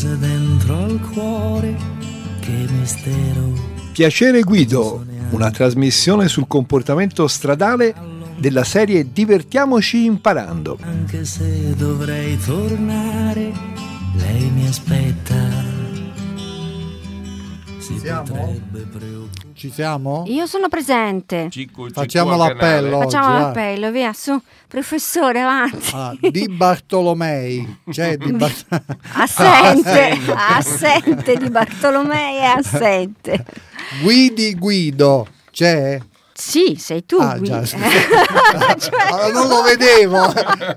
qualcosa dentro al cuore, che mistero. Piacere Guido, una trasmissione sul comportamento stradale della serie Divertiamoci imparando. Anche se dovrei tornare, lei mi aspetta. Si Siamo? potrebbe preoccupare. Ci siamo? Io sono presente. Cicu Facciamo l'appello. canale. Facciamo oggi, va. l'appello, via, su. Professore, avanti. Ah, di Bartolomei. C'è di Bar- Assente, assente di Bartolomei è assente. Guidi Guido. C'è? Sì, sei tu. Ah, già, sì. Cioè- Ah, non lo vedevo.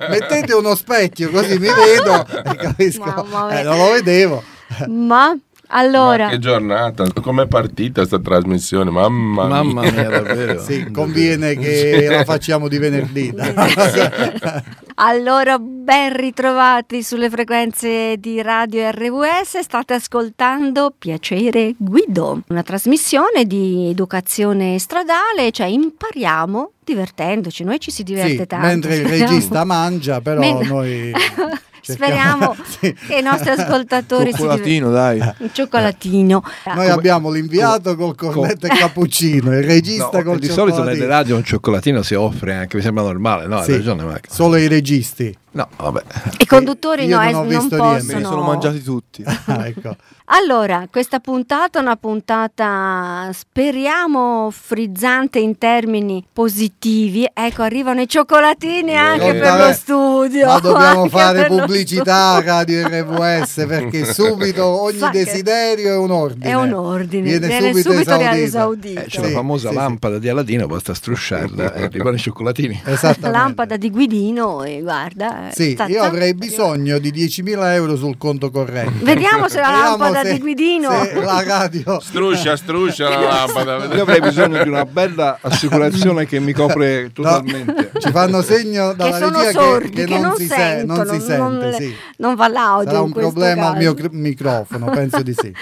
Mettete uno specchio così mi vedo e capisco. Eh, non lo vedevo. Ma allora, Ma che giornata, com'è partita sta trasmissione? Mamma, Mamma mia. mia, davvero. Sì, conviene che la facciamo di venerdì. allora ben ritrovati sulle frequenze di Radio RWS, state ascoltando Piacere Guido, una trasmissione di educazione stradale, cioè impariamo divertendoci, noi ci si diverte Sì, tanto. mentre il regista mangia, però Men- noi Speriamo Sì. che i nostri ascoltatori si Cioccolatino, dai. divertano. Un cioccolatino. Noi abbiamo l'inviato col cornetto e cappuccino, il No, regista col di solito cioccolatino. nelle radio un cioccolatino si offre anche, mi sembra normale, no? Hai Sì, ragione, Marco. Solo i registi. No, vabbè. I conduttori no, non eh, non, visto possono. niente. Me li sono mangiati tutti. Ah, ecco. Allora, questa puntata è una puntata, speriamo, frizzante in termini positivi. Ecco, arrivano i cioccolatini anche Eh, per vabbè, lo studio. Ma dobbiamo fare pubblicità a Radio RWS perché subito ogni Sa che- desiderio è un ordine. È un ordine, Viene, viene subito, subito esaudito. Eh, c'è Sì, la famosa sì, sì. lampada di Aladino, basta strusciarla e arrivano i cioccolatini. La Esattamente. lampada di Guidino e guarda. Sì, sta- io avrei bisogno di 10.000 euro sul conto corrente. Vediamo se la lampada se- di Guidino. se la radio Struscia, struscia la lampada. Io avrei bisogno di una bella assicurazione che mi copre totalmente. ci fanno segno che dalla sono regia sordi, che, che, che non, non si, se- sentono, non si sente. non, sì. non va l'audio. Sarà un problema al mio cr- microfono, penso di sì.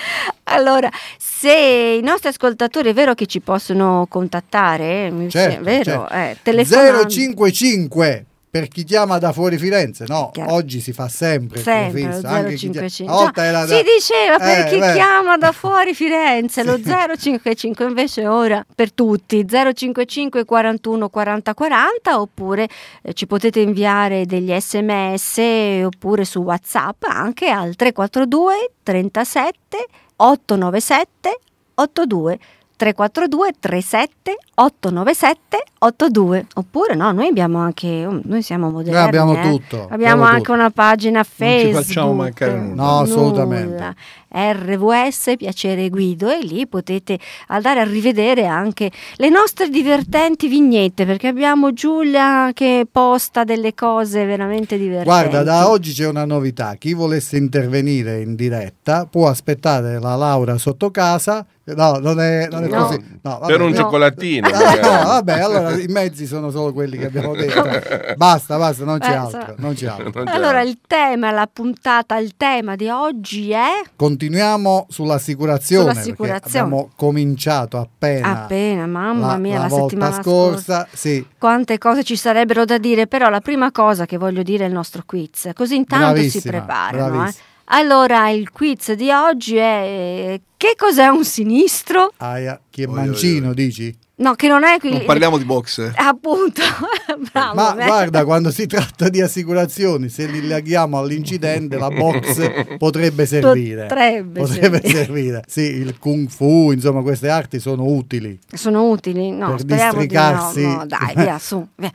Allora, se i nostri ascoltatori è vero che ci possono contattare, mi Certo, sembra- vero, certo. eh, telefonando. 055 per chi chiama da fuori Firenze, no, Chiaro. oggi si fa sempre, Sempre prefisso, anche chi chiama- 055. una volta era Si da- diceva per Eh, chi beh. chiama da fuori Firenze, lo 055 invece ora per tutti, 055 41 40 40 oppure eh, ci potete inviare degli sms oppure su WhatsApp anche al 342 37 897 82 342 37 897 82 oppure no noi abbiamo anche oh, noi siamo moderni Noi abbiamo eh. tutto, abbiamo abbiamo anche tutto. una pagina ci Facebook facciamo mancare nulla. No, assolutamente. Nulla. RVS Piacere Guido e lì potete andare a rivedere anche le nostre divertenti vignette perché abbiamo Giulia che posta delle cose veramente divertenti. Guarda, da oggi c'è una novità. Chi volesse intervenire in diretta può aspettare la Laura sotto casa. No, non è, non è No. così. No, vabbè, Per un no. cioccolatino. Ah, no, vabbè, allora i mezzi sono solo quelli che abbiamo detto. Basta, basta, non c'è Eh, altro. so- Non c'è altro. Non c'è Allora altro. il tema, la puntata, il tema di oggi è Continuiamo sull'assicurazione. perché Sull'assicurazione. Abbiamo cominciato appena. appena, mamma la, mia, la la, volta settimana scorsa, sì, Quante cose ci sarebbero da dire, però la prima cosa che voglio dire è il nostro quiz, così intanto si Bravissima, preparano. eh. Allora, il quiz di oggi è che cos'è un sinistro? aia, chi è Oi, mancino, oi, oi. dici? No, che non è qui. Non parliamo di box. Appunto, bravo. Ma beh. guarda, quando si tratta di assicurazioni, se li leghiamo all'incidente, la box potrebbe servire. Potrebbe Potrebbe servire. servire. Sì, il kung fu, insomma, queste arti sono utili. Sono utili? No, Per speriamo di no, districarsi. no. Dai, via, su. via.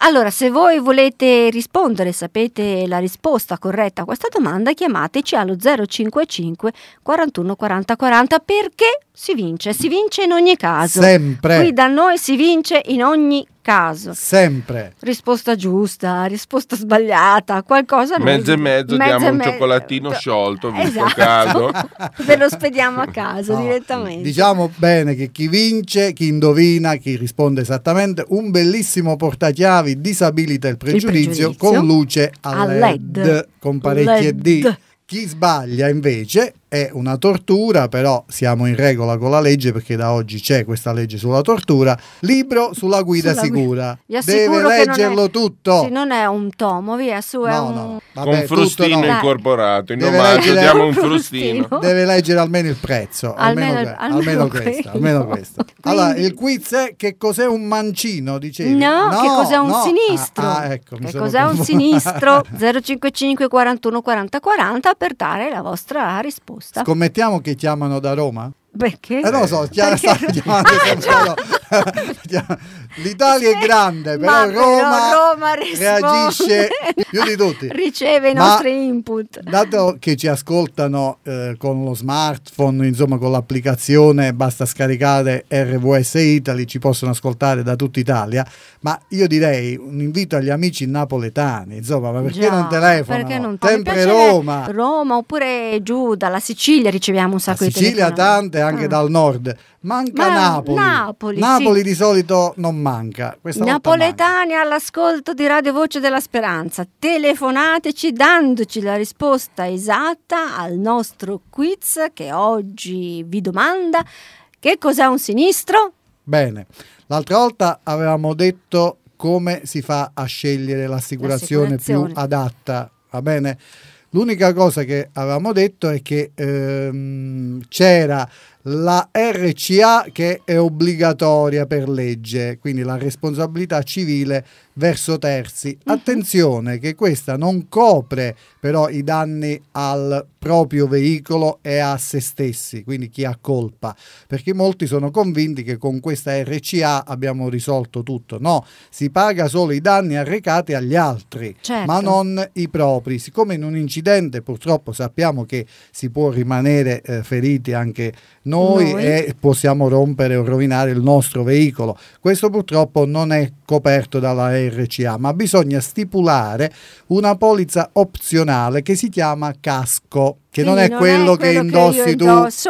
Allora, se voi volete rispondere, sapete la risposta corretta a questa domanda, chiamateci allo 055 41 40 40 perché si vince, si vince in ogni caso. Sempre. Qui da noi si vince in ogni caso. Sempre. Risposta giusta, risposta sbagliata, qualcosa Mezzo e mezzo, diamo e un mezzo. cioccolatino sciolto, visto Esatto. caso. Ve lo spediamo a casa No, direttamente. Diciamo bene che chi vince, chi indovina, chi risponde esattamente, un bellissimo portachiavi disabilita il pregiudizio, pregiudizio. con luce a A LED, LED. con parecchie LED. D. Chi sbaglia invece è una tortura, però siamo in regola con la legge perché da oggi c'è questa legge sulla tortura. Libro sulla guida Sulla guida. sicura. Assicuro Deve che non è- leggerlo tutto. Sì, non è un tomo, via, su, è No, un... no. Con Vabbè, tutto frustino no. Incorporato. In Deve omaggio leggere- diamo un frustino. Deve leggere almeno il prezzo, almeno, Almeno- almeno questo, almeno questo. Allora, il quiz è che cos'è un mancino, dicevi? No, che cos'è un no. sinistro? Ah, ah, ecco, che cos'è un sinistro? 055 41 40 40 per dare la vostra risposta. Scommettiamo che chiamano da Roma? Perché? Eh, non lo so, Perché- stanno chiamando Ah, già. L'Italia è grande, però però Roma, Roma reagisce più di tutti. Riceve i Ma- nostri input. Dato che ci ascoltano eh, con lo smartphone, insomma con l'applicazione, basta scaricare RWS Italy, ci possono ascoltare da tutta Italia, ma io direi un invito agli amici napoletani, insomma, ma perché Già, non telefonano? Perché non Sempre Roma. Roma oppure giù dalla Sicilia riceviamo un La sacco di Sicilia telefonate. tante, anche Ah. dal nord. Manca Ma Napoli. Napoli, sì. di solito non manca. Questa Napoletani all'ascolto di Radio Voce della Speranza, telefonateci dandoci la risposta esatta al nostro quiz che oggi vi domanda che cos'è un sinistro? manca. Bene. L'altra volta avevamo detto come si fa a scegliere l'assicurazione, L'assicurazione. più adatta, va bene? L'unica cosa che avevamo detto è che ehm, c'era la RCA che è obbligatoria per legge, quindi la responsabilità civile verso terzi. Attenzione che questa non copre però i danni al proprio veicolo e a se stessi, quindi chi ha colpa, perché molti sono convinti che con questa RCA abbiamo risolto tutto. No, si paga solo i danni arrecati agli altri, Certo. ma non i propri. Siccome in un incidente purtroppo sappiamo che si può rimanere eh, feriti anche noi, Noi. e possiamo rompere o rovinare il nostro veicolo. Questo purtroppo non è coperto dalla RCA, ma bisogna stipulare una polizza opzionale che si chiama casco, che non Sì, è quello che indossi io tu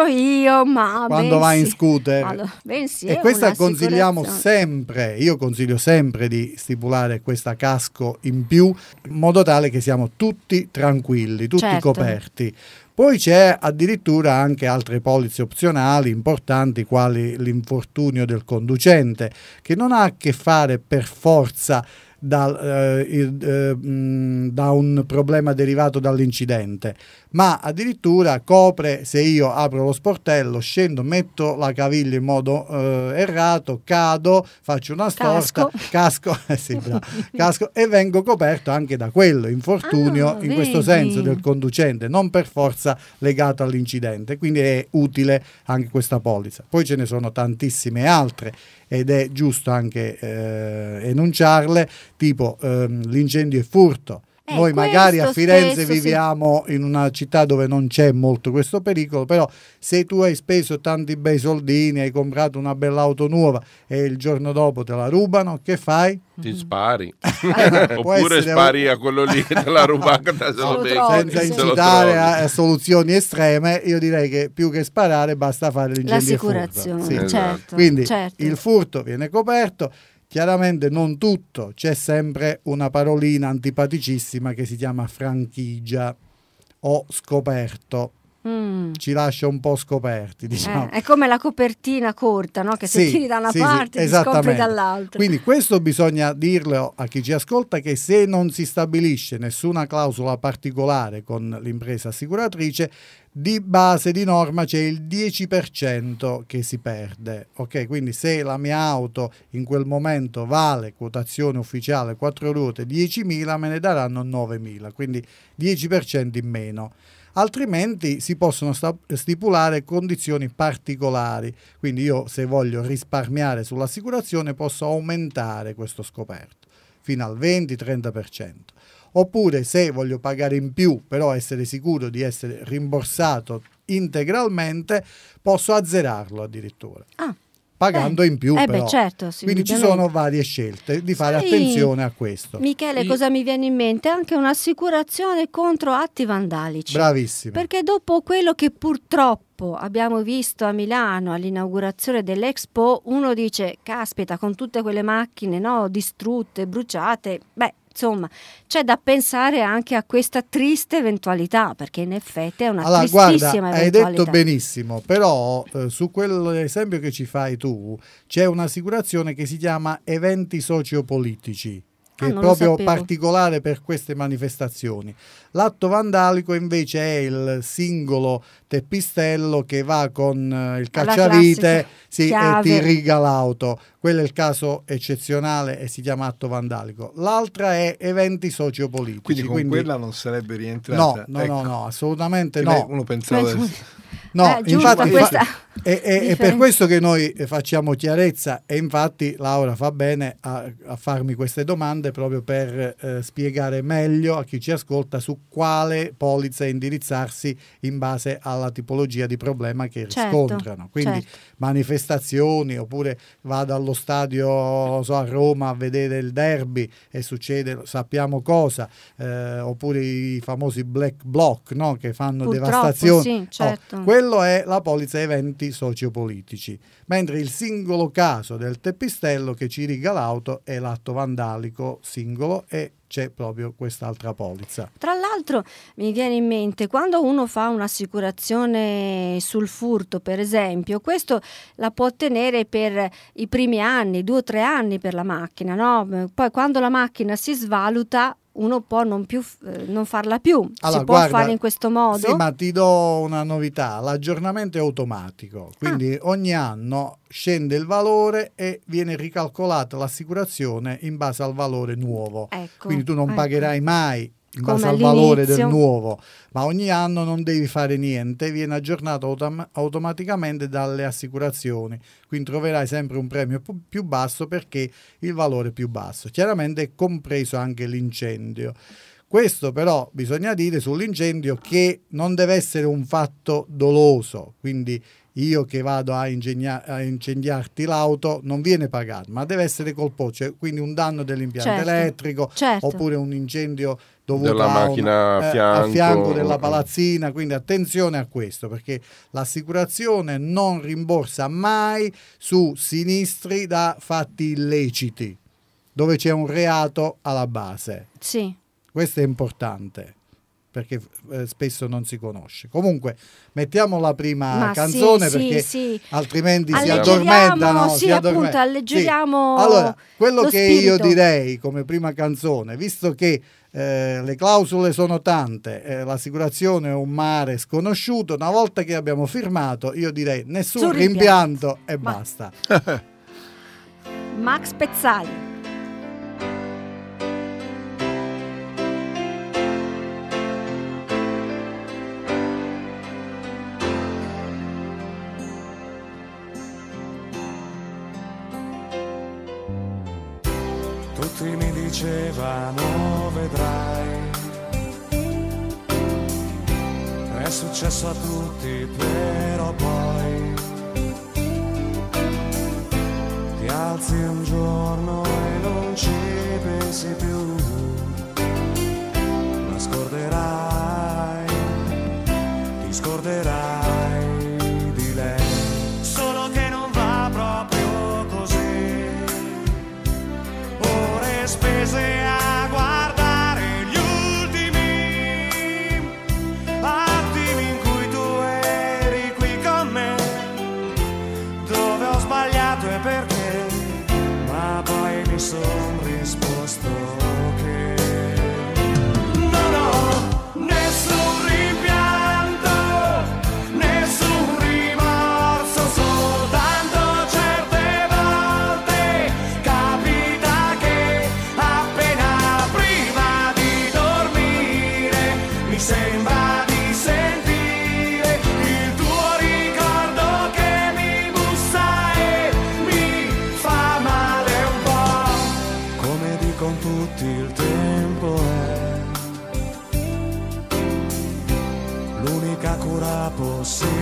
io, ma quando vai in scooter. Allora, bensì, e è questa consigliamo sempre, io consiglio sempre di stipulare questa casco in più, in modo tale che siamo tutti tranquilli, tutti Certo. coperti. Poi c'è addirittura anche altre polizze opzionali importanti, quali l'infortunio del conducente, che non ha a che fare per forza dal, eh, il- eh, mh, da un problema derivato dall'incidente, ma addirittura copre se io apro lo sportello, scendo, metto la caviglia in modo eh, errato, cado, faccio una storta, casco, eh sì, bravo, casco e vengo coperto anche da quello, infortunio Ah, in questo senso del conducente, non per forza legato all'incidente, quindi è utile anche questa polizza. Poi ce ne sono tantissime altre ed è giusto anche eh, enunciarle, tipo ehm, l'incendio e furto. Eh, Noi magari a Firenze viviamo in una città dove non c'è molto questo pericolo, però se tu hai speso tanti bei soldini, hai comprato una bella auto nuova e il giorno dopo te la rubano, che fai? Ti spari. Può Oppure spari a quello lì che te l'ha rubata. Se lo trovi, senza sì. incitare a, soluzioni estreme, io direi che più che sparare basta fare l'incendio furto. L'assicurazione, Sì. Esatto. certo. Quindi certo. il furto viene coperto, chiaramente non tutto, c'è sempre una parolina antipaticissima che si chiama franchigia. O scoperto, Mm. ci lascia un po' scoperti, diciamo. Eh, è come la copertina corta, no? che se Sì, tiri da una sì, sì, parte ti scopri dall'altra. Quindi questo bisogna dirlo a chi ci ascolta che se non si stabilisce nessuna clausola particolare con l'impresa assicuratrice, di base di norma c'è il 10% che si perde. Ok, quindi se la mia auto in quel momento vale quotazione ufficiale 4 ruote 10.000, me ne daranno 9.000, quindi 10% in meno altrimenti si possono stipulare condizioni particolari. Quindi io se voglio risparmiare sull'assicurazione posso aumentare questo scoperto fino al 20-30%. Oppure se voglio pagare in più, però essere sicuro di essere rimborsato integralmente, posso azzerarlo addirittura. Ah, Pagando eh. in più Eh però. beh, certo, sì, Quindi ci sono varie scelte di fare Sai, attenzione a questo. Michele, I- cosa mi viene in mente? Anche un'assicurazione contro atti vandalici. Bravissimo. Perché dopo quello che purtroppo abbiamo visto a Milano all'inaugurazione dell'Expo, uno dice, caspita, con tutte quelle macchine no, distrutte, bruciate, beh, insomma c'è da pensare anche a questa triste eventualità, perché in effetti è una Allora, tristissima guarda, hai eventualità. detto benissimo, però eh, su quell'esempio che ci fai tu c'è un'assicurazione che si chiama eventi sociopolitici, che Ah, è proprio particolare per queste manifestazioni. L'atto vandalico invece è il singolo teppistello che va con eh, il cacciavite sì, e ti riga l'auto. Quello è il caso eccezionale e si chiama atto vandalico. L'altra è eventi sociopolitici. Quindi con quindi- quella non sarebbe No, rientrata. no, Ecco. no, no, assolutamente Che no. Uno pensava... No, Eh, giusto, infatti, questa è, è- è per questo che noi eh, facciamo chiarezza e infatti Laura fa bene a, a farmi queste domande proprio per eh, spiegare meglio a chi ci ascolta su quale polizza indirizzarsi in base alla tipologia di problema che Certo, riscontrano. Quindi certo. manifestazioni oppure vado allo stadio so, a Roma a vedere il derby e succede sappiamo cosa, eh, oppure i famosi black block no? che fanno Purtroppo, devastazioni. sì, Oh, certo. Quello è la polizza eventi sociopolitici, mentre il singolo caso del teppistello che ci riga l'auto è l'atto vandalico singolo e c'è proprio quest'altra polizza. Tra l'altro mi viene in mente quando uno fa un'assicurazione sul furto, per esempio, questo la può ottenere per i primi anni, due o tre anni per la macchina, no? Poi quando la macchina si svaluta uno può non, più, eh, non farla più. Allora, si può guarda, fare in questo modo? Sì, ma ti do una novità, l'aggiornamento è automatico, quindi Ah. ogni anno scende il valore e viene ricalcolata l'assicurazione in base al valore nuovo. Ecco, Quindi tu non ecco. pagherai mai in Come base al valore del nuovo, ma ogni anno non devi fare niente, viene aggiornato autom- automaticamente dalle assicurazioni, quindi troverai sempre un premio pu- più basso perché il valore è più basso. Chiaramente è compreso anche l'incendio. Questo però bisogna dire sull'incendio che non deve essere un fatto doloso, quindi io che vado a, ingegna- a incendiarti l'auto non viene pagato, ma deve essere colposo, cioè quindi un danno dell'impianto Certo, elettrico certo. oppure un incendio dovuto Della a, un- macchina a eh, fianco. fianco della palazzina, quindi attenzione a questo perché l'assicurazione non rimborsa mai su sinistri da fatti illeciti, dove c'è un reato alla base. Sì. Questo è importante perché eh, spesso non si conosce. Comunque, mettiamo la prima Ma canzone sì, perché sì, altrimenti si addormentano. sì, si addormentano. appunto, alleggeriamo Sì. Allora, quello lo che io spirito. direi come prima canzone, visto che eh, le clausole sono tante, eh, l'assicurazione è un mare sconosciuto, una volta che abbiamo firmato, io direi nessun Sul rimpianto e Ma- basta. Max Pezzali. Tutti mi dicevano vedrai. È successo a tutti, però poi ti alzi un giorno e non ci pensi più. see.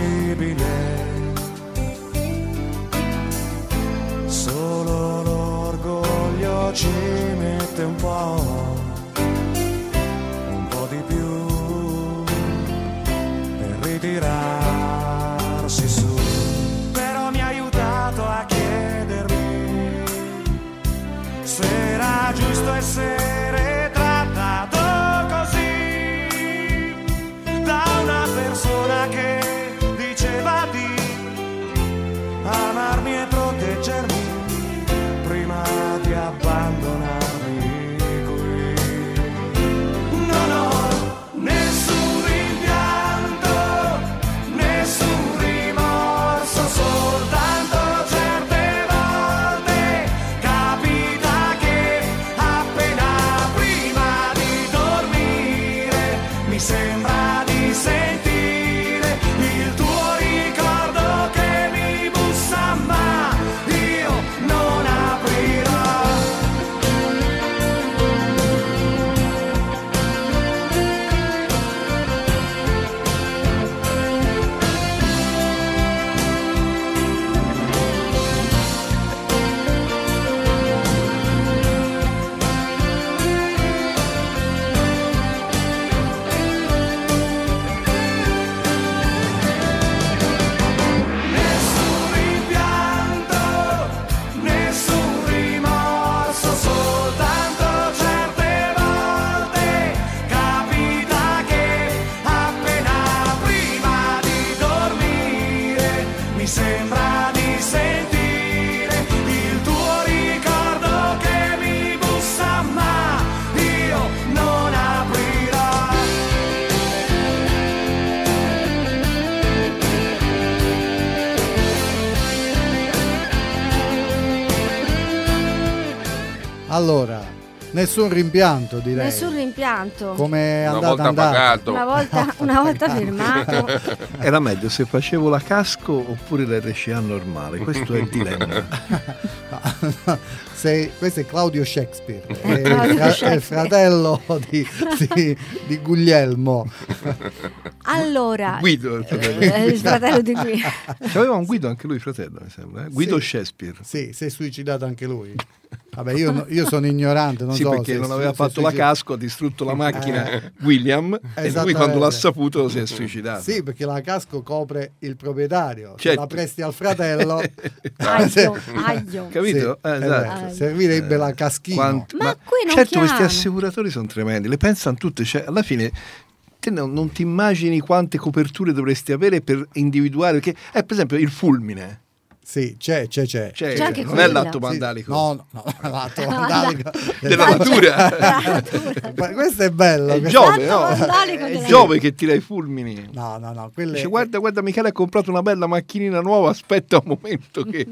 Nessun rimpianto direi. Nessun rimpianto. Come è Una andata volta andata. pagato. Una volta, una volta firmato. Era meglio se facevo la casco oppure l'RCA normale, questo è il dilemma. Se- questo è Claudio Shakespeare, è il, Claudio fra- è il Shakespeare. fratello di, di- di Guglielmo. Allora, Guido, il fratello. eh, il fratello di qui. C'aveva un Guido anche lui, fratello, mi sembra. eh? Guido Sì. Shakespeare. Sì, si è suicidato anche lui. Vabbè, io, no- io sono ignorante, non sì, so perché se- non aveva se fatto la casco, ha distrutto la macchina Eh. William e lui quando l'ha saputo si è suicidato. Sì, perché la casco copre il proprietario. Se Certo. la presti al fratello, Aglio, aglio. Capito? Sì, Eh, esatto. Servirebbe la caschina. Quant- Ma qui non certo, questi chiama. assicuratori sono tremendi, le pensano tutte, cioè, alla fine te non, non ti immagini quante coperture dovresti avere per individuare, perché, eh, per esempio il fulmine, Sì, c'è, c'è, c'è. C'è anche non quella. è l'atto Sì, vandalico No, no, no, l'atto vandalico. della natura. Ma questo è bello. È Giove, no? È Giove che tira i fulmini. No, no, no. quelle- Dice, guarda, guarda, Michele ha comprato una bella macchinina nuova, aspetta un momento che...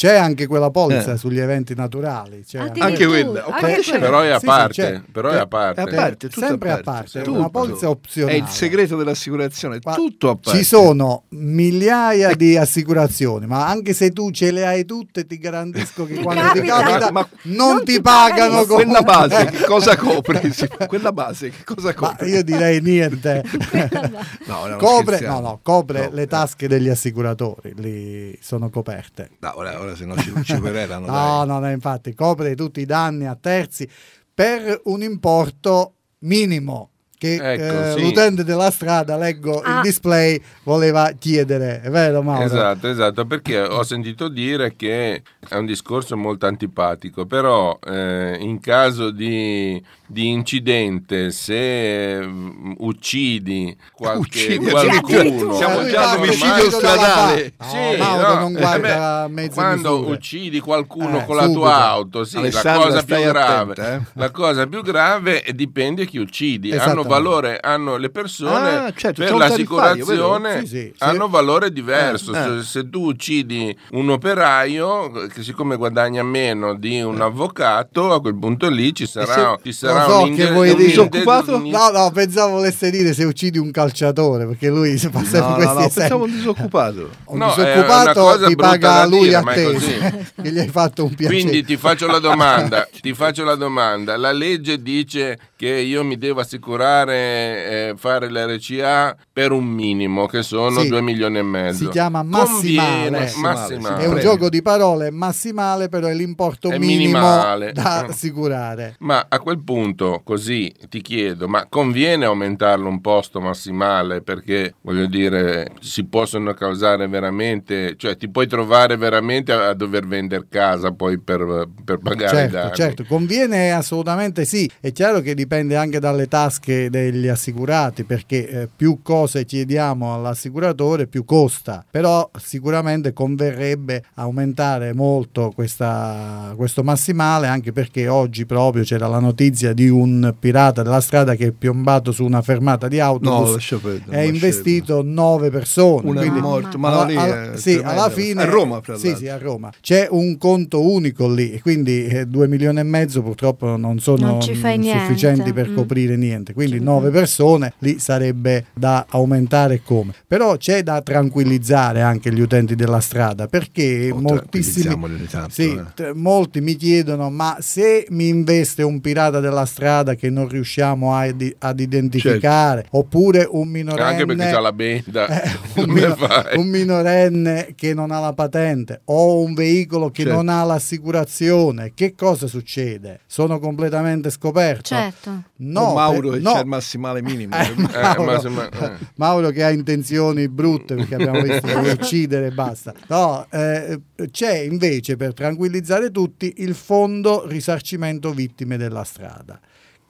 C'è anche quella polizza Eh. sugli eventi naturali. Anche quella, ok, anche quella. Però è a Sì, sì, parte, c'è. però è a parte. È a parte, tutto Sempre a parte. parte, tutto. una polizza opzionale. È il segreto dell'assicurazione, Ma tutto a parte. Ci sono migliaia di assicurazioni, ma anche se tu ce le hai tutte, ti garantisco che quando ti capita. capita Ma- non, non ti ti pagano come quella base che cosa copre? Sì, quella base che cosa Ma copre? io direi niente. No, no, copre, no, copre No, le eh. tasche degli assicuratori, lì sono coperte. No, ora, ora se no ci, ci querelano. No, no, no, infatti copre tutti i danni a terzi per un importo minimo che Ecco, eh, sì. l'utente della strada, leggo il Ah. display, voleva chiedere, è vero Mauro? Esatto, esatto, perché ho sentito dire che è un discorso molto antipatico, però eh, in caso di, di incidente, se mm, uccidi qualche Uccidi, qualcuno, siamo già all'omicidio stradale. pa- Sì, No, Mauro non eh guarda beh, mezze quando misure. uccidi qualcuno Eh, con la subito. tua auto, sì, la cosa più stai grave, attenta, eh. la cosa più grave dipende chi uccidi. Hanno Esattamente. Valore, hanno le persone Ah, certo, per l'assicurazione? Sì, sì, hanno valore diverso. Eh, Se, eh. se tu uccidi un operaio che siccome guadagna meno di un avvocato, a quel punto lì ci sarà, ci sarà so un che un dire. inde- Disoccupato? un- No, no, pensavo volesse dire se uccidi un calciatore, perché lui si fa sempre No, no, questi no, esempi. pensavo un disoccupato. Un No, è una disoccupato cosa ti paga lui dire, a te, che gli hai fatto un piacere. Quindi ti faccio la domanda, ti faccio la domanda. La legge dice che io mi devo assicurare eh, fare l'RCA per un minimo, che sono Sì. 2 milioni e mezzo. Si chiama massimale. Massimale, massimale. È un gioco di parole massimale, però è l'importo È minimo minimale. da assicurare. Ma a quel punto, così ti chiedo, ma conviene aumentarlo un posto massimale perché voglio dire, si possono causare veramente, cioè ti puoi trovare veramente a, a dover vendere casa poi per, per pagare i Certo, danni. certo, conviene assolutamente sì. È chiaro che dipende anche dalle tasche degli assicurati, perché eh, più cose chiediamo all'assicuratore, più costa. Però sicuramente converrebbe aumentare molto questa- questo massimale, anche perché oggi proprio c'era la notizia di un pirata della strada che è piombato su una fermata di No, autobus lascia perdere. e ha investito nove persone. Una è quindi- morto, ma alla, no, alla- è sì, alla fine A Roma, sì, sì, a Roma. C'è un conto unico lì, e quindi eh, due milioni e mezzo purtroppo non sono Non sufficienti per Mm. coprire niente. Quindi nove persone lì sarebbe da aumentare come. Però c'è da tranquillizzare anche gli utenti della strada perché Oh, moltissimi tanto, sì, eh. t- molti mi chiedono ma se mi investe un pirata della strada che non riusciamo a- ad identificare oppure un minorenne Anche perché la benda, eh, un, come mino- fai? un minorenne che non ha la patente o un veicolo che Certo. non ha l'assicurazione, che cosa succede? Sono completamente scoperto? Certo. No, Mauro per- no. Massimale minimo. Eh, Eh, Mauro, ma sembra- eh. Mauro che ha intenzioni brutte perché abbiamo visto vuole uccidere e basta. No, eh, c'è invece per tranquillizzare tutti il fondo risarcimento vittime della strada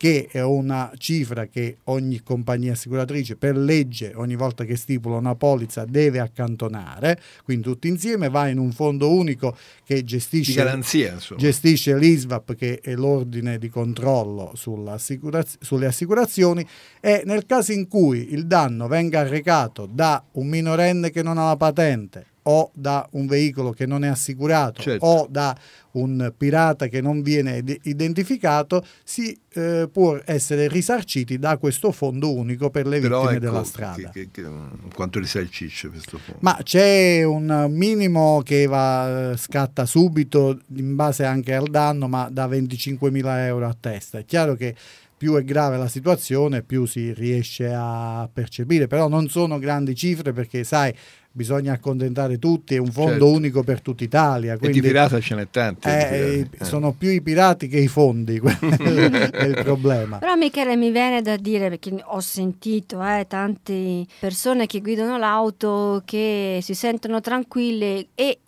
che è una cifra che ogni compagnia assicuratrice per legge ogni volta che stipula una polizza deve accantonare, quindi tutti insieme va in un fondo unico che gestisce garanzia, gestisce l'ISVAP che è l'ordine di controllo sulle assicurazioni. E nel caso in cui il danno venga arrecato da un minorenne che non ha la patente o da un veicolo che non è assicurato Certo. o da un pirata che non viene id- identificato, si eh, può essere risarciti da questo fondo unico per le Però vittime ecco, della che- strada. che- che- quanto risarcisce questo fondo? Ma c'è un minimo che va, scatta subito in base anche al danno, ma da 25.000 euro a testa. È chiaro che più è grave la situazione, più si riesce a percepire, però non sono grandi cifre perché, sai, bisogna accontentare tutti, è un fondo Certo. unico per tutta Italia. e Quindi, di pirata ce n'è tanti. eh, eh, Eh. sono più i pirati che i fondi, è il problema. Però Michele mi viene da dire, perché ho sentito eh, tante persone che guidano l'auto che si sentono tranquille e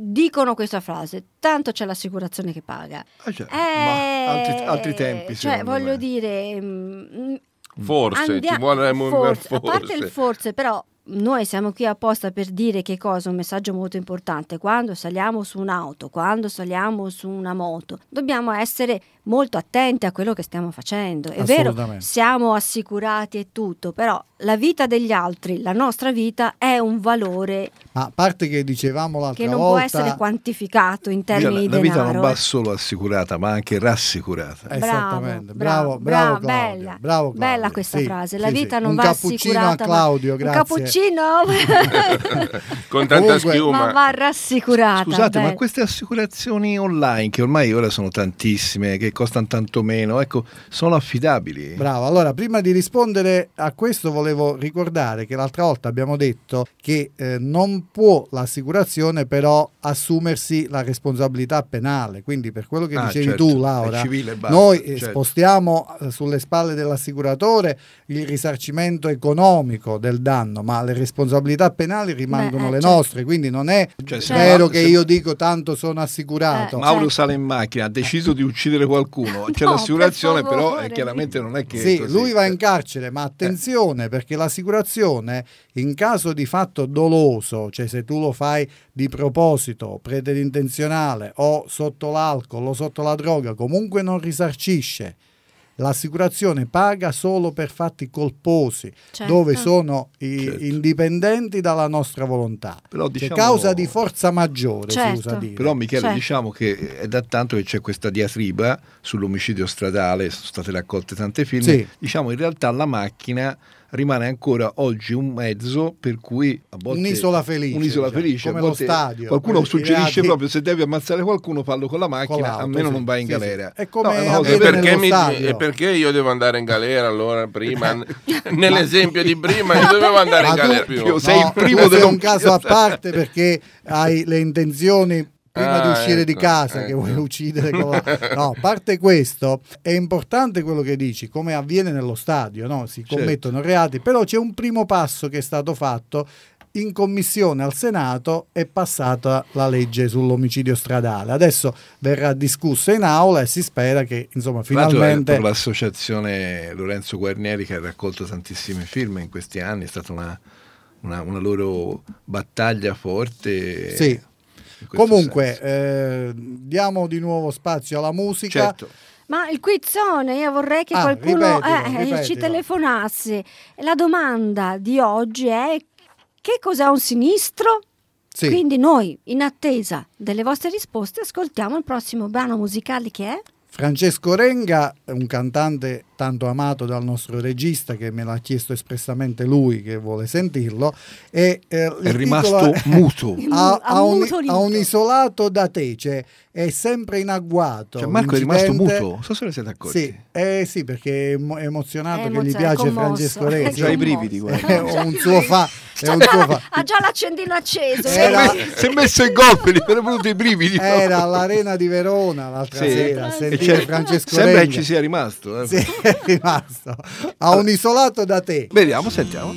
dicono questa frase, tanto c'è l'assicurazione che paga. Ah, già, Eh, ma altri, altri tempi. Cioè, voglio me. dire... mm, Forse, andia- ci vuole un forse, forse. A parte il forse, però noi siamo qui apposta per dire che cosa, un messaggio molto importante. Quando saliamo su un'auto, quando saliamo su una moto, dobbiamo essere molto attenti a quello che stiamo facendo. È vero, siamo assicurati e tutto, però la vita degli altri, la nostra vita è un valore a parte che dicevamo l'altra che non volta... può essere quantificato in termini la, di la vita denaro. non va eh. solo assicurata, ma anche rassicurata. Esattamente, Bravo, bravo, bravo, bravo, Claudio, bella, bravo bella Claudio. questa Sì, frase. La sì, vita sì. non Un va cappuccino assicurata. a Claudio, ma... grazie. Un cappuccino, Con tanta Comunque- schiuma. ma va rassicurata. Scusate, ma bella. queste assicurazioni online, che ormai ora sono tantissime, che costano tanto meno, ecco, sono affidabili? Bravo, allora prima di rispondere a questo volevo ricordare che l'altra volta abbiamo detto che eh, non può l'assicurazione però assumersi la responsabilità penale, quindi per quello che Ah, dicevi certo, tu Laura, basta, noi eh, certo. spostiamo eh, sulle spalle dell'assicuratore il risarcimento economico del danno, ma le responsabilità penali rimangono Beh, eh, le certo. nostre, quindi non è Cioè, vero che io dico tanto sono assicurato. Eh, Mauro Certo. sale in macchina, ha deciso di uccidere qualcuno, c'è No, l'assicurazione, per però eh, chiaramente non è che... Sì, così. lui va in Eh, carcere, ma attenzione perché l'assicurazione in caso di fatto doloso, cioè se tu lo fai di proposito, preterintenzionale o sotto l'alcol o sotto la droga, comunque non risarcisce. L'assicurazione paga solo per fatti colposi, Certo. dove sono i- Certo. indipendenti dalla nostra volontà. Però Cioè, diciamo- causa di forza maggiore, si Certo. usa dire. Però Michele, Certo. diciamo che è da tanto che c'è questa diatriba sull'omicidio stradale, sono state raccolte tante firme, Sì. diciamo in realtà la macchina rimane ancora oggi un mezzo per cui a volte Un'isola felice, un'isola diciamo, felice, a come lo stadio, qualcuno suggerisce proprio se devi ammazzare qualcuno fallo con la macchina, Con l'auto, almeno sì. non vai in Sì, sì. galera. È come No, E perché, mi- e perché io devo andare in galera allora prima? Nell'esempio di prima io dovevo andare in galera prima. io- sei il primo dello- un caso a parte perché hai le intenzioni prima di Ah, uscire di ecco, casa che ecco. vuoi uccidere con no a parte questo è importante quello che dici come avviene nello stadio no? si Certo. commettono reati però c'è un primo passo che è stato fatto in commissione al Senato è passata la legge sull'omicidio stradale. Adesso verrà discussa in aula e si spera che insomma finalmente per l'associazione Lorenzo Guarnieri che ha raccolto tantissime firme in questi anni, è stata una, una- una loro battaglia forte. Sì. Comunque, eh, diamo di nuovo spazio alla musica. certo. Ma il quizzone, io vorrei che Ah, qualcuno ripetilo, eh, ripetilo. ci telefonasse. La domanda di oggi è che cos'è un sinistro? Sì. Quindi noi, in attesa delle vostre risposte, ascoltiamo il prossimo brano musicale che è... Francesco Renga, un cantante tanto amato dal nostro regista che me l'ha chiesto espressamente lui che vuole sentirlo, e, eh, È rimasto è- muto. a, a un, a un isolato da te, cioè è sempre in agguato. Cioè, Marco è rimasto muto, non so se ne siete accorti. Sì, eh, sì, perché è emo- è emozionato È che gli piace commosso. Francesco Renga. È Già i brividi, guarda. È un suo fa, è un suo fa. Ha già l'accendino acceso. Era- vedi? Si è messo in golpe, gli sono venuti i brividi. Era all'arena di Verona l'altra Sì. sera E sentire c'è- Francesco Sembra che ci sia rimasto. eh. Sì, è rimasto a un isolato da te. Vediamo, sentiamo.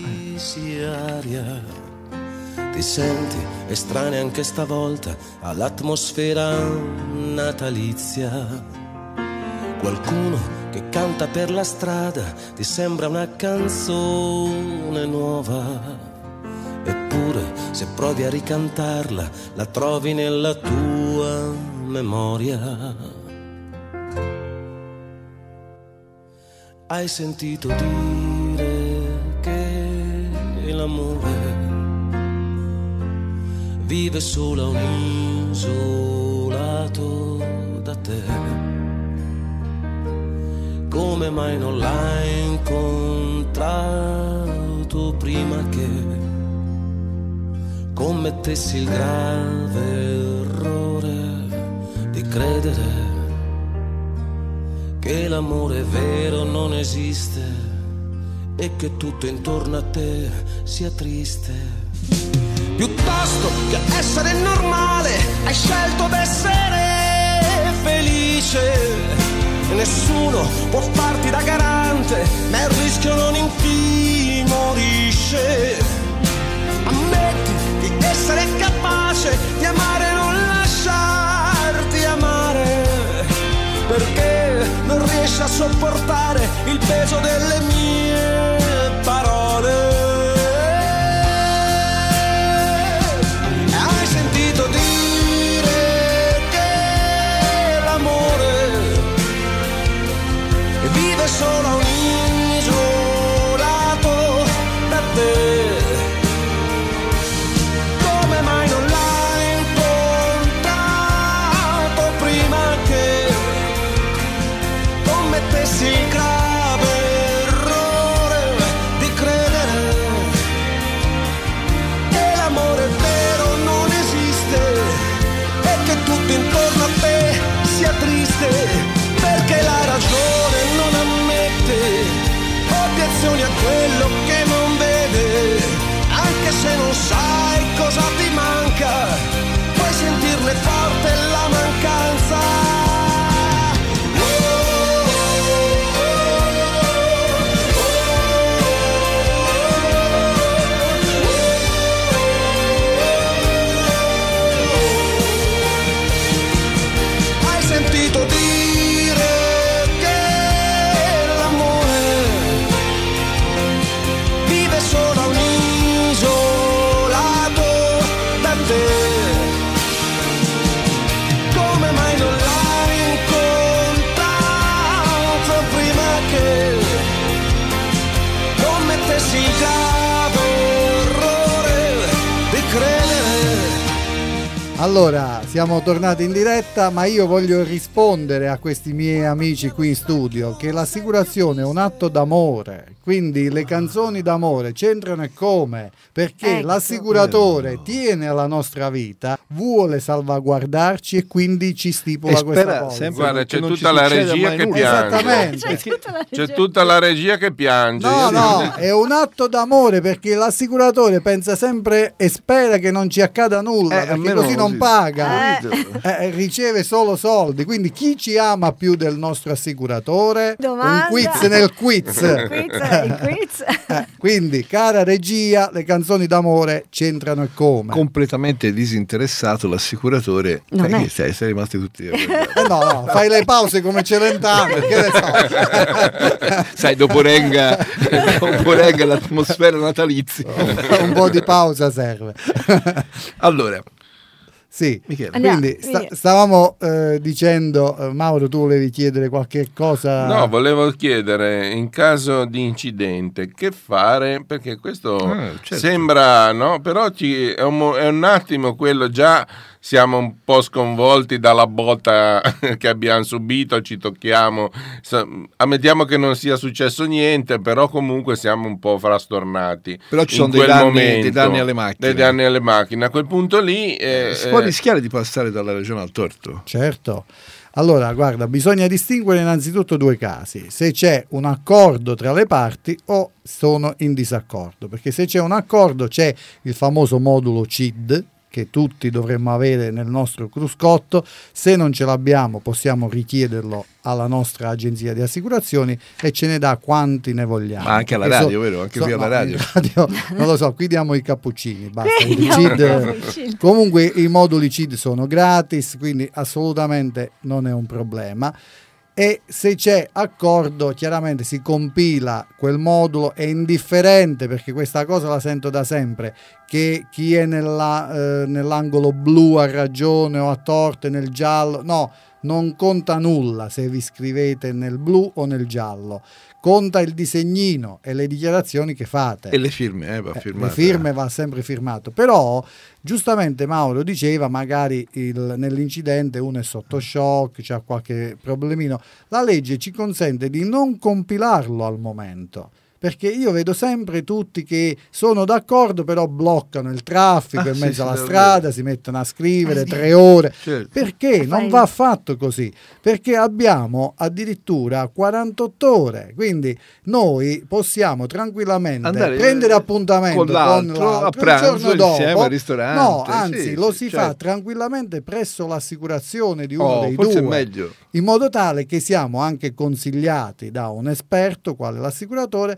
Ti senti estranea anche stavolta all'atmosfera natalizia. Qualcuno che canta per la strada ti sembra una canzone nuova. Eppure se provi a ricantarla la trovi nella tua memoria. Hai sentito dire che l'amore vive solo a un isolato da te. Come mai non l'hai incontrato prima che commettessi il grave errore di credere che l'amore vero non esiste e che tutto intorno a te sia triste. Piuttosto che essere normale, hai scelto d'essere felice. Nessuno può farti da garante, ma il rischio non intimorisce. Ammetti di essere capace di amare e non lasciarti amare, perché non riesci a sopportare il peso delle mie Allora, siamo tornati in diretta, ma io voglio rispondere a questi miei amici qui in studio che l'assicurazione è un atto d'amore, quindi le canzoni d'amore c'entrano e come? Perché Ecco. l'assicuratore tiene alla nostra vita, vuole salvaguardarci e quindi ci stipula E questa spera cosa. sempre Guarda, c'è tutta la regia che nulla. piange. Esattamente. C'è tutta la C'è regia. tutta la regia che piange. No, no, è un atto d'amore perché l'assicuratore pensa sempre e spera che non ci accada nulla, Eh, perché almeno così non così. paga. Capito? Eh, riceve solo soldi. Quindi chi ci ama più del nostro assicuratore? Domanda. Un quiz nel quiz. Quiz, quiz. Eh, quindi, cara regia, le canzoni d'amore c'entrano e come? completamente disinteressato l'assicuratore Non Eh, è. che sei, sei rimasti tutti. Eh no, no, fai le pause come Celentano, che ne so. sai dopo Renga dopo Renga l'atmosfera natalizia Un po' di pausa serve. allora Sì, Michele Andiamo, quindi sta- stavamo eh, dicendo, eh, Mauro, tu volevi chiedere qualche cosa? No, volevo chiedere in caso di incidente che fare perché questo Ah, certo. sembra, no? Però ci- è, un, è un attimo quello già siamo un po' sconvolti dalla botta che abbiamo subito, ci tocchiamo, ammettiamo che non sia successo niente, però comunque siamo un po' frastornati. Però ci sono dei danni- momento, dei danni alle macchine. Dei danni alle macchine. A quel punto lì... eh, si può eh, rischiare di passare dalla ragione al torto Certo. Allora, guarda, bisogna distinguere innanzitutto due casi, se c'è un accordo tra le parti o sono in disaccordo, perché se c'è un accordo c'è il famoso modulo CID che tutti dovremmo avere nel nostro cruscotto, se non ce l'abbiamo possiamo richiederlo alla nostra agenzia di assicurazioni e ce ne dà quanti ne vogliamo. Ma anche alla Perché radio, vero? Anche qui alla no, radio. radio, non lo so, qui diamo i cappuccini, basta. I CID, cappuccini. Comunque i moduli CID sono gratis, quindi assolutamente non è un problema. E se c'è accordo, chiaramente si compila quel modulo, è indifferente perché questa cosa la sento da sempre, che chi è nella, eh, nell'angolo blu ha ragione o ha torto, nel giallo, no, non conta nulla se vi scrivete nel blu o nel giallo, conta il disegnino e le dichiarazioni che fate. E le firme, eh, va Eh, firmate. le firme va sempre firmato, però giustamente Mauro diceva magari il- nell'incidente uno è sotto shock, c'ha qualche problemino, la legge ci consente di non compilarlo al momento. Perché io vedo sempre tutti che sono d'accordo, però bloccano il traffico Ah, in sì, mezzo sì, alla vero. strada, si mettono a scrivere Eh, sì. tre ore. Certo. Perché non va fatto così? Perché abbiamo addirittura 48 ore, quindi noi possiamo tranquillamente Andare, prendere eh, appuntamento con l'altro, l'altro a il pranzo giorno dopo. insieme al ristorante, No, sì, anzi, sì, lo si fa certo. tranquillamente presso l'assicurazione di uno Oh, dei due in modo tale che siamo anche consigliati da un esperto, quale l'assicuratore,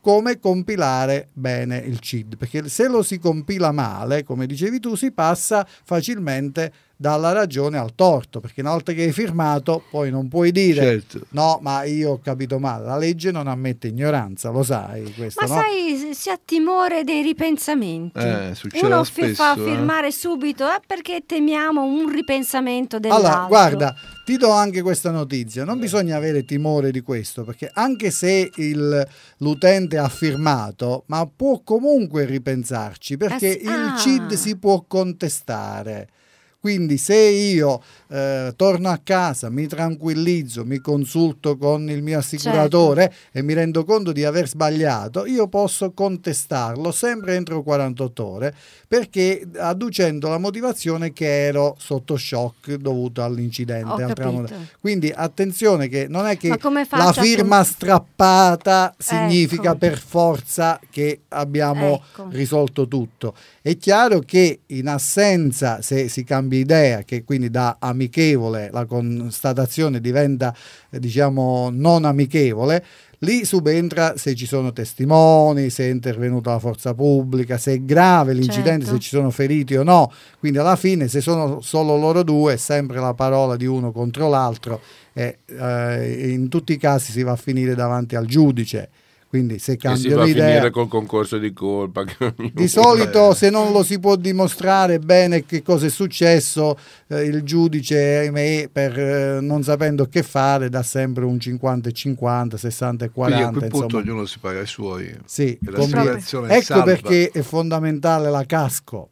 come compilare bene il CID, perché se lo si compila male, come dicevi tu, si passa facilmente dalla ragione al torto, perché una volta che hai firmato poi non puoi dire Certo. no, ma io ho capito male, la legge non ammette ignoranza, lo sai questo, Ma no? sai, si ha timore dei ripensamenti. Eh, Uno spesso, fa eh. firmare subito eh, perché temiamo un ripensamento dell'altro. Allora, guarda, ti do anche questa notizia, non bisogna avere timore di questo, perché anche se il- l'utente ha firmato, ma può comunque ripensarci, perché sì, il ah. CID si può contestare. Quindi se io eh, torno a casa, mi tranquillizzo, mi consulto con il mio assicuratore Certo. e mi rendo conto di aver sbagliato, io posso contestarlo sempre entro 48 ore perché adducendo la motivazione che ero sotto shock dovuto all'incidente. Capito. Quindi attenzione che non è che la firma con- strappata significa Ecco. per forza che abbiamo Ecco. risolto tutto. È chiaro che in assenza, se si cambia idea, che quindi da amichevole la constatazione diventa eh, diciamo non amichevole, lì subentra se ci sono testimoni, se è intervenuta la forza pubblica, se è grave l'incidente, Certo. se ci sono feriti o no. Quindi alla fine se sono solo loro due è sempre la parola di uno contro l'altro e eh, in tutti i casi si va a finire davanti al giudice. Quindi se E si cambia va a l'idea... finire col concorso di colpa. Di solito, se non lo si può dimostrare bene che cosa è successo, eh, il giudice, ahimè, per eh, non sapendo che fare, dà sempre un 50 e 50, 60 e Quindi 40. a quel punto insomma. ognuno si paga i suoi. Sì, ecco salva. perché è fondamentale la casco.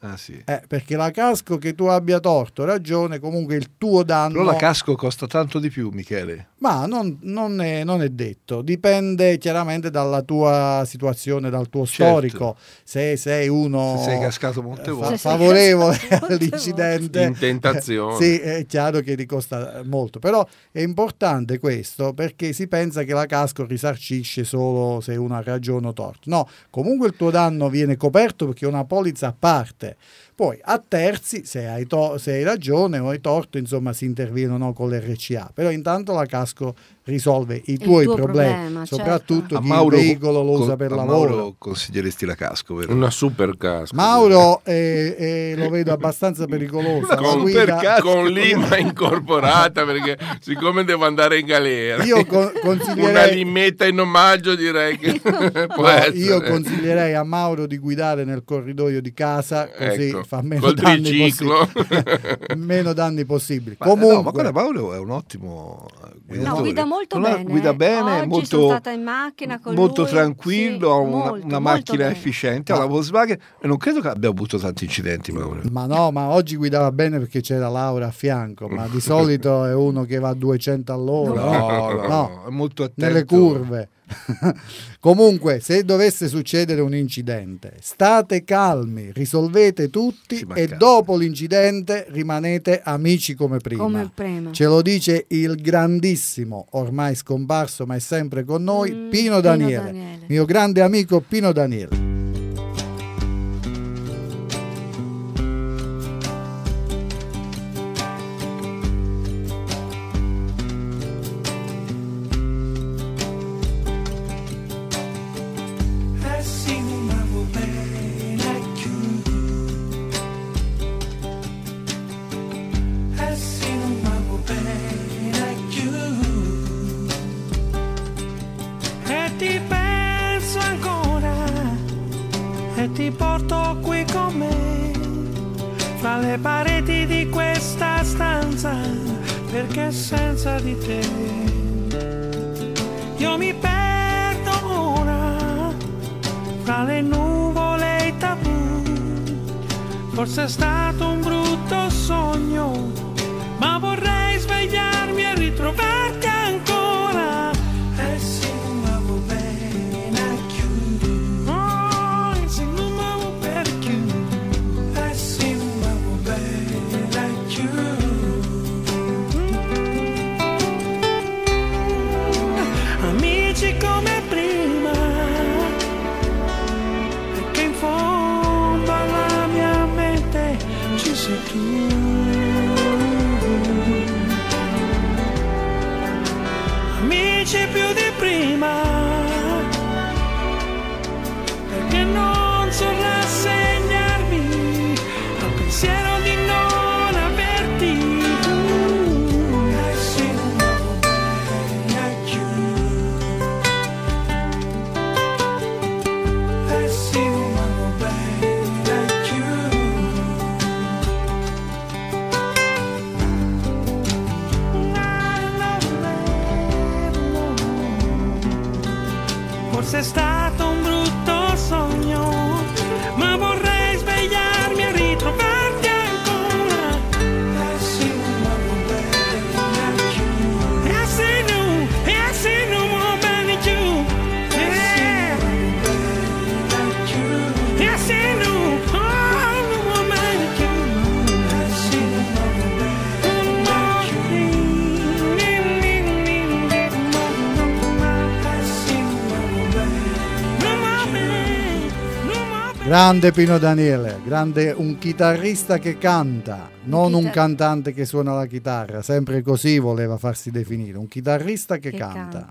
Ah, sì. Eh, perché la casco che tu abbia torto, ragione, comunque il tuo danno. Però la casco costa tanto di più, Michele. Ma non, non è, non è detto, dipende chiaramente dalla tua situazione, dal tuo Certo. storico. Se sei uno Se sei cascato molte eh, volte. fa- favorevole all'incidente, In tentazione. sì, è chiaro che ti costa molto. Però è importante questo perché si pensa che la casco risarcisce solo se uno ha ragione o torto. No, comunque il tuo danno viene coperto perché è una polizza a parte. Poi a terzi, se hai, to- se hai ragione o hai torto, insomma si interviene con l'RCA. Però intanto la casco risolve i tuoi tuo problemi, problema, certo. soprattutto A chi Mauro, il veicolo lo con- usa per a lavoro. Mauro consiglieresti la casco, vero? Una super casco. Mauro eh, eh, lo vedo abbastanza pericoloso. Una con, guida- super casco. con lima incorporata perché siccome devo andare in galera Io con- una consiglierei, limetta in omaggio direi che può no, essere. io consiglierei a Mauro di guidare nel corridoio di casa così Ecco, fa meno col danni, meno danni possibili. Ma, eh, Comunque, no, ma guarda, Mauro è un ottimo eh, guidatore. No, guida molto Non ha- bene. Guida bene, Oggi molto, sono stata in macchina con molto lui, tranquillo, sì, ha una, molto, una molto macchina bene. efficiente, ha la Volkswagen e non credo che abbia avuto tanti incidenti, Mauro. Ma no, ma oggi guidava bene perché c'era Laura a fianco, ma di solito è uno che va a 200 all'ora. No, no, No, è molto attento. nelle curve. Comunque, se dovesse succedere un incidente, state calmi, risolvete tutti e dopo l'incidente rimanete amici come prima. Come prima. Ce lo dice il grandissimo, ormai scomparso ma è sempre con noi, Mm, Pino Pino Daniele, Daniele. mio grande amico Pino Daniele. Le nuvole e i tabù. Forse è stato un brutto sogno, ma vorrei svegliarmi e ritrovarti Grande Pino Daniele, grande un chitarrista che canta, non un chitar- cantante che suona la chitarra, sempre così voleva farsi definire, un chitarrista che, che canta.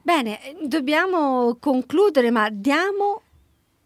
Bene, eh, dobbiamo concludere, ma diamo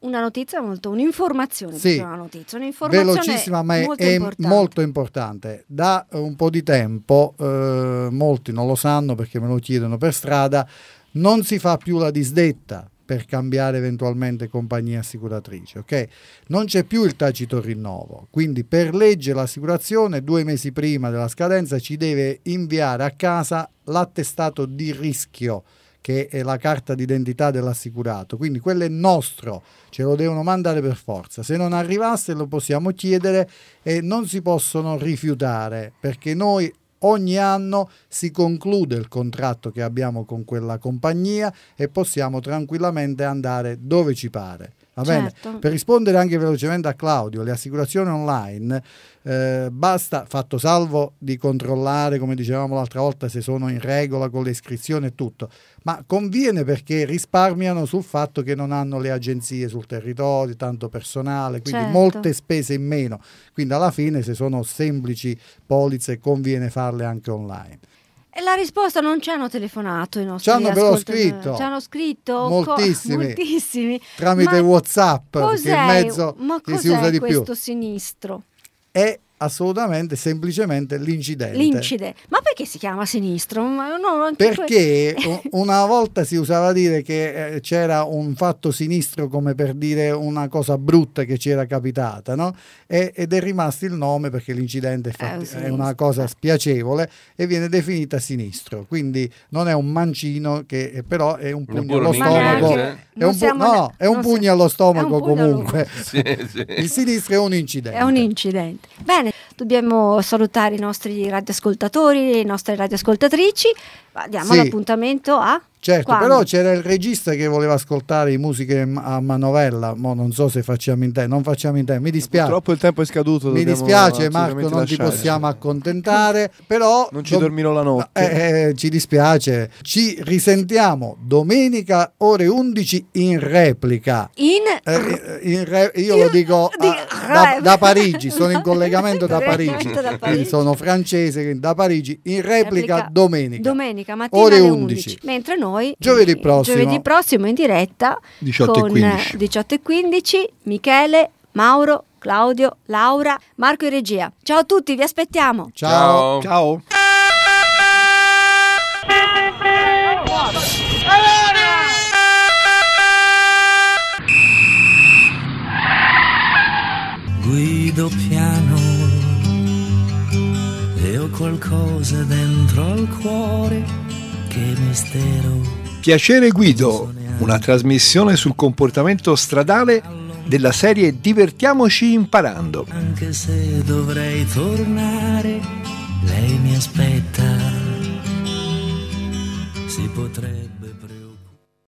una notizia molto, un'informazione, Sì. una notizia, un'informazione Velocissima, ma è molto è importante. molto importante. Da un po' di tempo, eh, molti non lo sanno perché me lo chiedono per strada, non si fa più la disdetta per cambiare eventualmente compagnia assicuratrice, ok? Non c'è più il tacito rinnovo, quindi per legge l'assicurazione due mesi prima della scadenza ci deve inviare a casa l'attestato di rischio che è la carta d'identità dell'assicurato, quindi quello è nostro, ce lo devono mandare per forza. Se non arrivasse lo possiamo chiedere e non si possono rifiutare perché noi ogni anno si conclude il contratto che abbiamo con quella compagnia e possiamo tranquillamente andare dove ci pare. Va bene? Certo. Per rispondere anche velocemente a Claudio, le assicurazioni online eh, basta, fatto salvo di controllare, come dicevamo l'altra volta, se sono in regola con le iscrizioni e tutto, ma conviene perché risparmiano sul fatto che non hanno le agenzie sul territorio, tanto personale, quindi Certo. molte spese in meno. Quindi alla fine, se sono semplici polizze, conviene farle anche online. E la risposta non ci hanno telefonato i nostri Ci hanno però scritto. Ci hanno scritto co- Moltissimi. moltissimi. Tramite Ma WhatsApp, che cos'è- mezzo ma che si usa di più. questo sinistro? È assolutamente semplicemente l'incidente. L'incidente. Ma perché si chiama sinistro? No, que- Perché una volta si usava dire che eh, c'era un fatto sinistro come per dire una cosa brutta che ci era capitata, no? E- ed è rimasto il nome perché l'incidente Eh, sì, è una cosa spiacevole e viene definita sinistro. Quindi non è un mancino che eh, però è un pugno Neppure allo stomaco. È non un, pu- no, ne- è un non pugno allo è stomaco pugno comunque. Sì, sì. Il sinistro è un incidente. È un incidente. Bene, dobbiamo salutare i nostri radioascoltatori le nostre radioascoltatrici. Diamo Sì. l'appuntamento a Certo, quando? però c'era il regista che voleva ascoltare musiche a manovella, mo non so se facciamo in tempo, non facciamo in tempo, mi dispiace. Purtroppo il tempo è scaduto. Mi dispiace Marco, non ti lasciarci. possiamo accontentare, però Non ci do- dormirò la notte. Eh, eh, ci dispiace. Ci risentiamo domenica ore 11 in replica. in Eh, in re- io lo dico Di- ah, da, da Parigi, sono in collegamento da Parigi, da Parigi. sono francese, quindi da Parigi in replica, replica domenica. Domenica mattina Ore alle 11. 11. Mentre noi Giovedì eh, prossimo. giovedì prossimo in diretta 18 e con 15. eh, 18 e 15 Michele, Mauro, Claudio, Laura, Marco e regia. Ciao a tutti, vi aspettiamo. Ciao. Ciao. guido piano e ho qualcosa dentro al cuore, che mistero. Piacere Guido, una trasmissione sul comportamento stradale della serie Divertiamoci imparando. Anche se dovrei tornare, lei mi aspetta. Si potrebbe